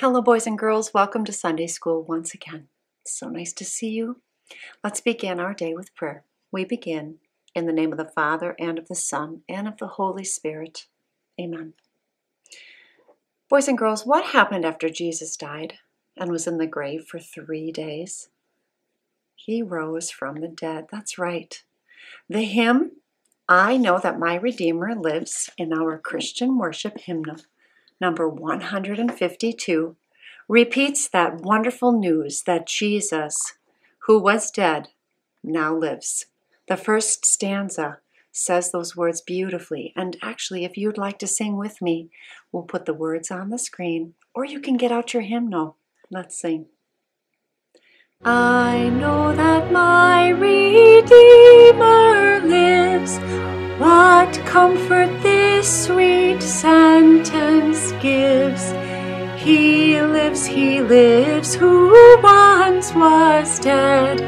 Hello, boys and girls. Welcome to Sunday School once again. It's so nice to see you. Let's begin our day with prayer. We begin in the name of the Father, and of the Son, and of the Holy Spirit. Amen. Boys and girls, what happened after Jesus died and was in the grave for three days? He rose from the dead. That's right. The hymn, I Know That My Redeemer Lives, in our Christian worship hymnal, number 152, repeats that wonderful news that Jesus, who was dead, now lives. The first stanza says those words beautifully. And actually, if you'd like to sing with me, we'll put the words on the screen, or you can get out your hymnal. Let's sing. I know that my Redeemer lives. What comfort this sweet sentence gives. He lives, he lives, who once was dead.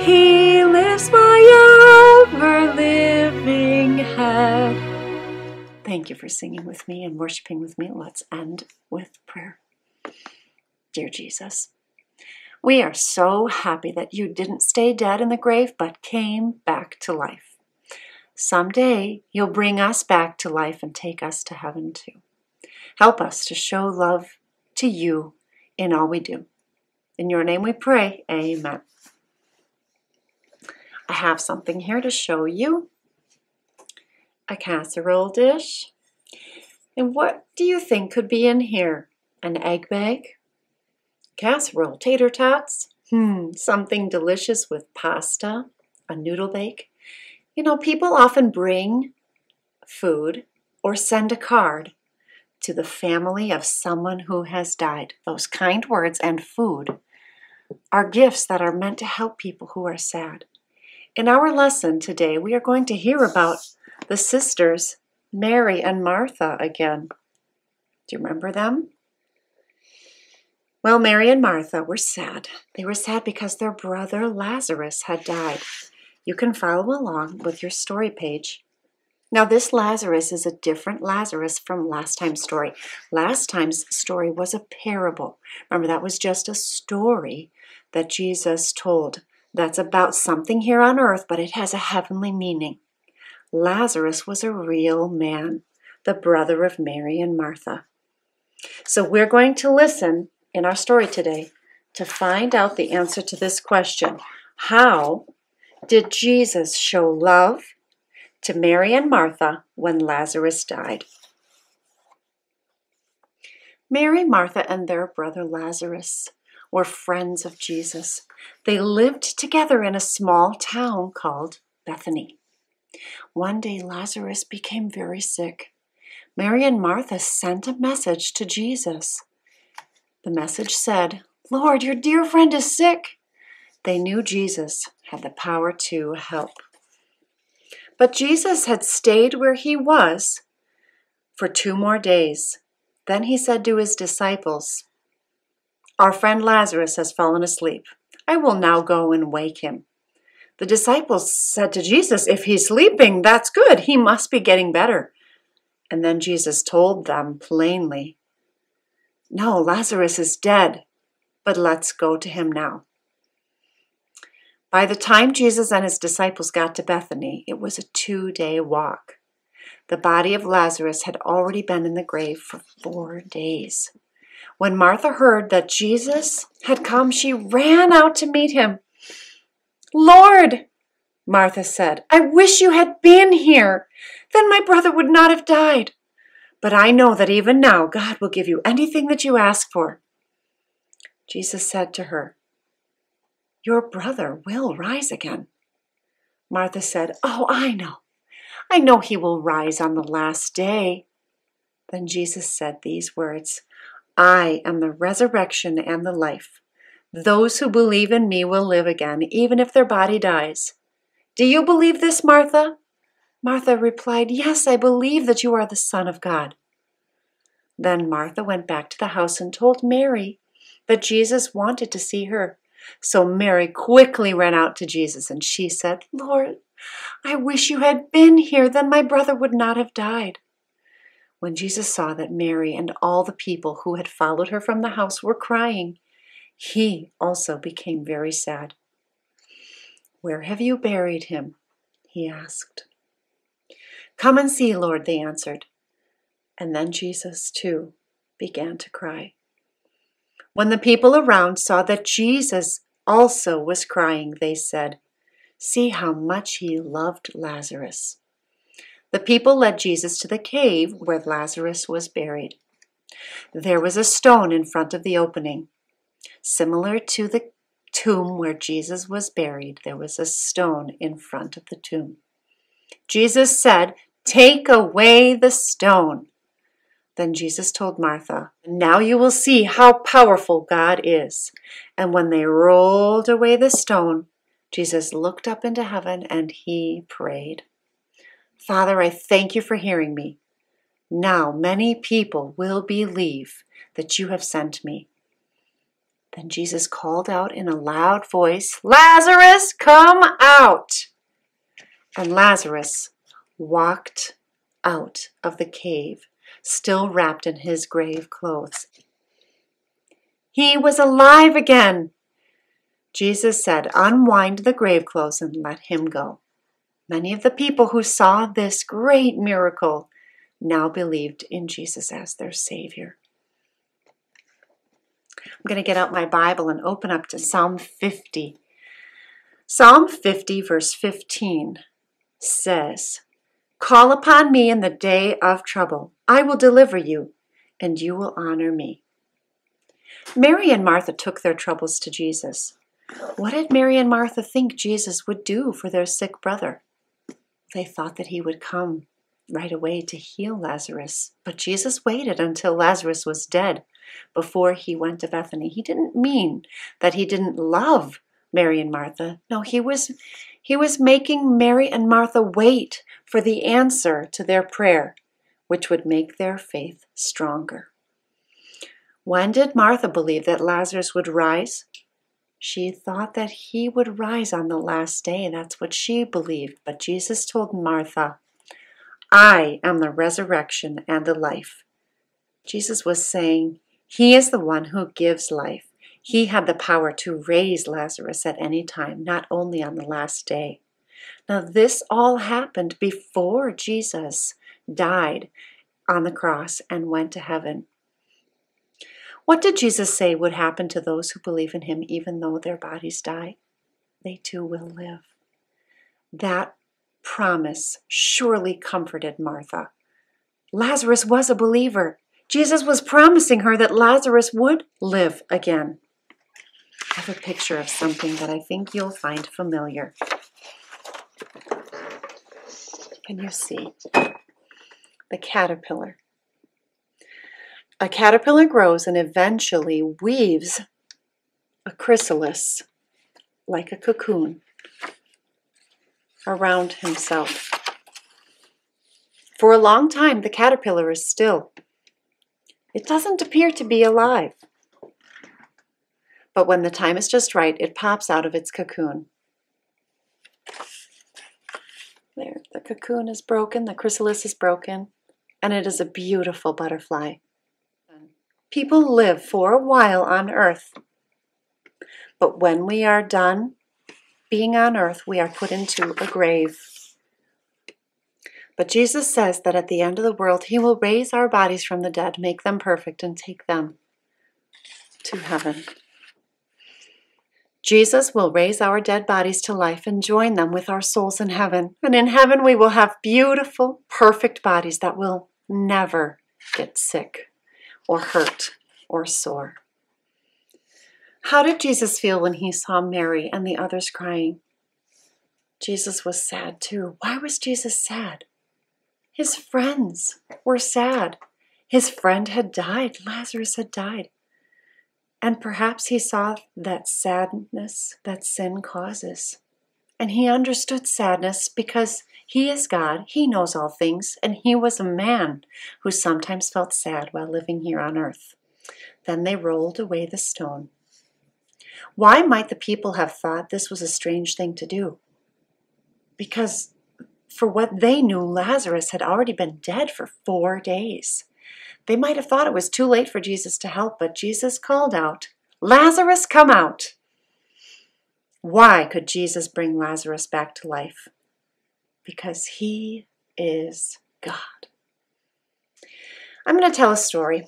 He lives my ever living head. Thank you for singing with me and worshiping with me. Let's end with prayer. Dear Jesus, we are so happy that you didn't stay dead in the grave but came back to life. Someday you'll bring us back to life and take us to heaven too. Help us to show love to you in all we do. In your name we pray. Amen. I have something here to show you. A casserole dish. And what do you think could be in here? An egg bag? Casserole, tater tots? Hmm, something delicious with pasta, a noodle bake. You know, people often bring food or send a card to the family of someone who has died. Those kind words and food are gifts that are meant to help people who are sad. In our lesson today, we are going to hear about the sisters Mary and Martha again. Do you remember them? Well, Mary and Martha were sad. They were sad because their brother Lazarus had died. You can follow along with your story page. Now, this Lazarus is a different Lazarus from last time's story. Last time's story was a parable. Remember, that was just a story that Jesus told that's about something here on earth, but it has a heavenly meaning. Lazarus was a real man, the brother of Mary and Martha. So we're going to listen in our story today to find out the answer to this question How did Jesus show love to Mary and Martha when Lazarus died? Mary, Martha, and their brother Lazarus were friends of Jesus. They lived together in a small town called Bethany. One day Lazarus became very sick. Mary and Martha sent a message to Jesus. The message said, Lord, your dear friend is sick. They knew Jesus had the power to help. But Jesus had stayed where he was for two more days. Then he said to his disciples, Our friend Lazarus has fallen asleep. I will now go and wake him. The disciples said to Jesus, If he's sleeping, that's good. He must be getting better. And then Jesus told them plainly, No, Lazarus is dead, but let's go to him now. By the time Jesus and his disciples got to Bethany, it was a two day walk. The body of Lazarus had already been in the grave for four days. When Martha heard that Jesus had come, she ran out to meet him. Lord, Martha said, I wish you had been here. Then my brother would not have died. But I know that even now God will give you anything that you ask for. Jesus said to her, Your brother will rise again. Martha said, Oh, I know. I know he will rise on the last day. Then Jesus said these words I am the resurrection and the life. Those who believe in me will live again, even if their body dies. Do you believe this, Martha? Martha replied, Yes, I believe that you are the Son of God. Then Martha went back to the house and told Mary that Jesus wanted to see her. So Mary quickly ran out to Jesus and she said, Lord, I wish you had been here, then my brother would not have died. When Jesus saw that Mary and all the people who had followed her from the house were crying, he also became very sad. Where have you buried him? he asked. Come and see, Lord, they answered. And then Jesus, too, began to cry. When the people around saw that Jesus also was crying, they said, See how much he loved Lazarus. The people led Jesus to the cave where Lazarus was buried. There was a stone in front of the opening. Similar to the tomb where Jesus was buried, there was a stone in front of the tomb. Jesus said, Take away the stone. Then Jesus told Martha, Now you will see how powerful God is. And when they rolled away the stone, Jesus looked up into heaven and he prayed. Father, I thank you for hearing me. Now many people will believe that you have sent me. Then Jesus called out in a loud voice, Lazarus, come out! And Lazarus walked out of the cave, still wrapped in his grave clothes. He was alive again. Jesus said, Unwind the grave clothes and let him go. Many of the people who saw this great miracle now believed in Jesus as their Savior. I'm going to get out my Bible and open up to Psalm 50. Psalm 50, verse 15 says, Call upon me in the day of trouble. I will deliver you, and you will honor me. Mary and Martha took their troubles to Jesus. What did Mary and Martha think Jesus would do for their sick brother? They thought that he would come right away to heal Lazarus, but Jesus waited until Lazarus was dead before he went to Bethany. He didn't mean that he didn't love Mary and Martha. No, he was he was making Mary and Martha wait for the answer to their prayer, which would make their faith stronger. When did Martha believe that Lazarus would rise? She thought that he would rise on the last day. That's what she believed. But Jesus told Martha, I am the resurrection and the life. Jesus was saying, He is the one who gives life. He had the power to raise Lazarus at any time, not only on the last day. Now, this all happened before Jesus died on the cross and went to heaven. What did Jesus say would happen to those who believe in him even though their bodies die? They too will live. That promise surely comforted Martha. Lazarus was a believer. Jesus was promising her that Lazarus would live again. Have a picture of something that I think you'll find familiar. Can you see? The caterpillar. A caterpillar grows and eventually weaves a chrysalis like a cocoon around himself. For a long time, the caterpillar is still. It doesn't appear to be alive. But when the time is just right, it pops out of its cocoon. There, the cocoon is broken, the chrysalis is broken, and it is a beautiful butterfly people live for a while on earth. But when we are done being on earth, we are put into a grave. But Jesus says that at the end of the world, He will raise our bodies from the dead, make them perfect, and take them to heaven. Jesus will raise our dead bodies to life and join them with our souls in heaven. And in heaven, we will have beautiful, perfect bodies that will never get sick or hurt or sore. How did Jesus feel when he saw Mary and the others crying? Jesus was sad too. Why was Jesus sad? His friends were sad. His friend had died, Lazarus had died. And perhaps he saw that sadness that sin causes. And he understood sadness because he is God, he knows all things, and he was a man who sometimes felt sad while living here on earth. Then they rolled away the stone. Why might the people have thought this was a strange thing to do? Because, for what they knew, Lazarus had already been dead for four days. They might have thought it was too late for Jesus to help, but Jesus called out, Lazarus, come out! Why could Jesus bring Lazarus back to life? Because he is God. I'm going to tell a story.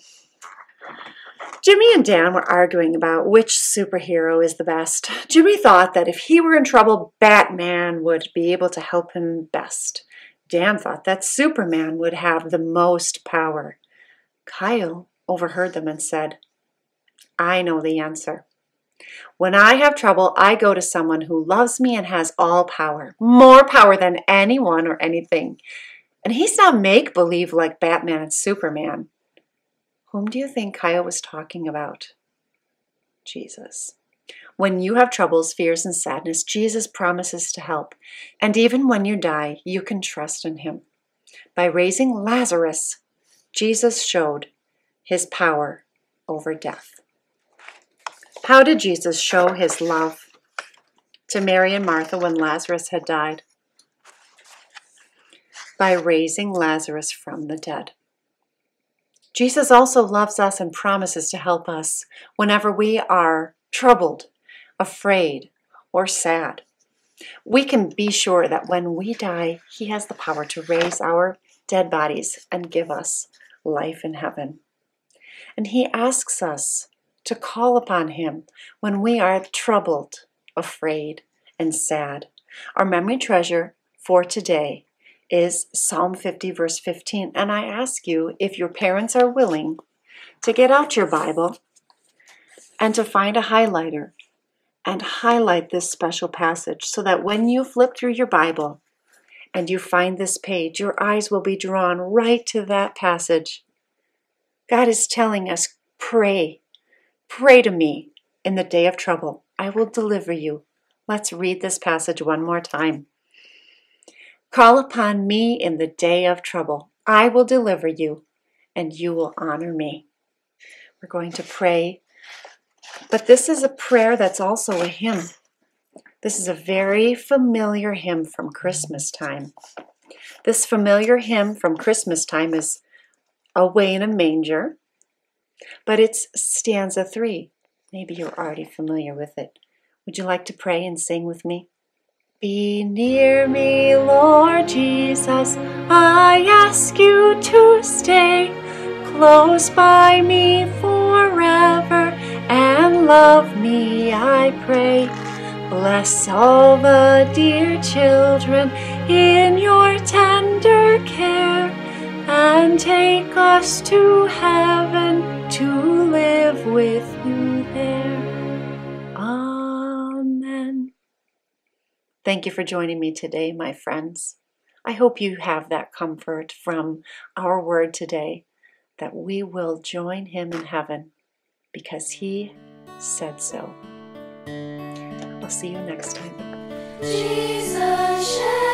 Jimmy and Dan were arguing about which superhero is the best. Jimmy thought that if he were in trouble, Batman would be able to help him best. Dan thought that Superman would have the most power. Kyle overheard them and said, I know the answer. When I have trouble, I go to someone who loves me and has all power, more power than anyone or anything. And he's not make believe like Batman and Superman. Whom do you think Kyle was talking about? Jesus. When you have troubles, fears, and sadness, Jesus promises to help. And even when you die, you can trust in him. By raising Lazarus, Jesus showed his power over death. How did Jesus show his love to Mary and Martha when Lazarus had died? By raising Lazarus from the dead. Jesus also loves us and promises to help us whenever we are troubled, afraid, or sad. We can be sure that when we die, He has the power to raise our dead bodies and give us life in heaven. And He asks us to call upon Him when we are troubled, afraid, and sad. Our memory treasure for today is Psalm 50, verse 15. And I ask you, if your parents are willing, to get out your Bible and to find a highlighter and highlight this special passage so that when you flip through your Bible and you find this page, your eyes will be drawn right to that passage. God is telling us, pray, pray to me in the day of trouble. I will deliver you. Let's read this passage one more time. Call upon me in the day of trouble. I will deliver you, and you will honor me. We're going to pray, but this is a prayer that's also a hymn. This is a very familiar hymn from Christmas time. This familiar hymn from Christmas time is Away in a Manger, but it's stanza three. Maybe you're already familiar with it. Would you like to pray and sing with me? Be near me, Lord Jesus. I ask you to stay close by me forever and love me, I pray. Bless all the dear children in your tender care and take us to heaven to live with you there. Amen. Thank you for joining me today, my friends. I hope you have that comfort from our word today that we will join him in heaven because he said so. I'll see you next time. Jesus.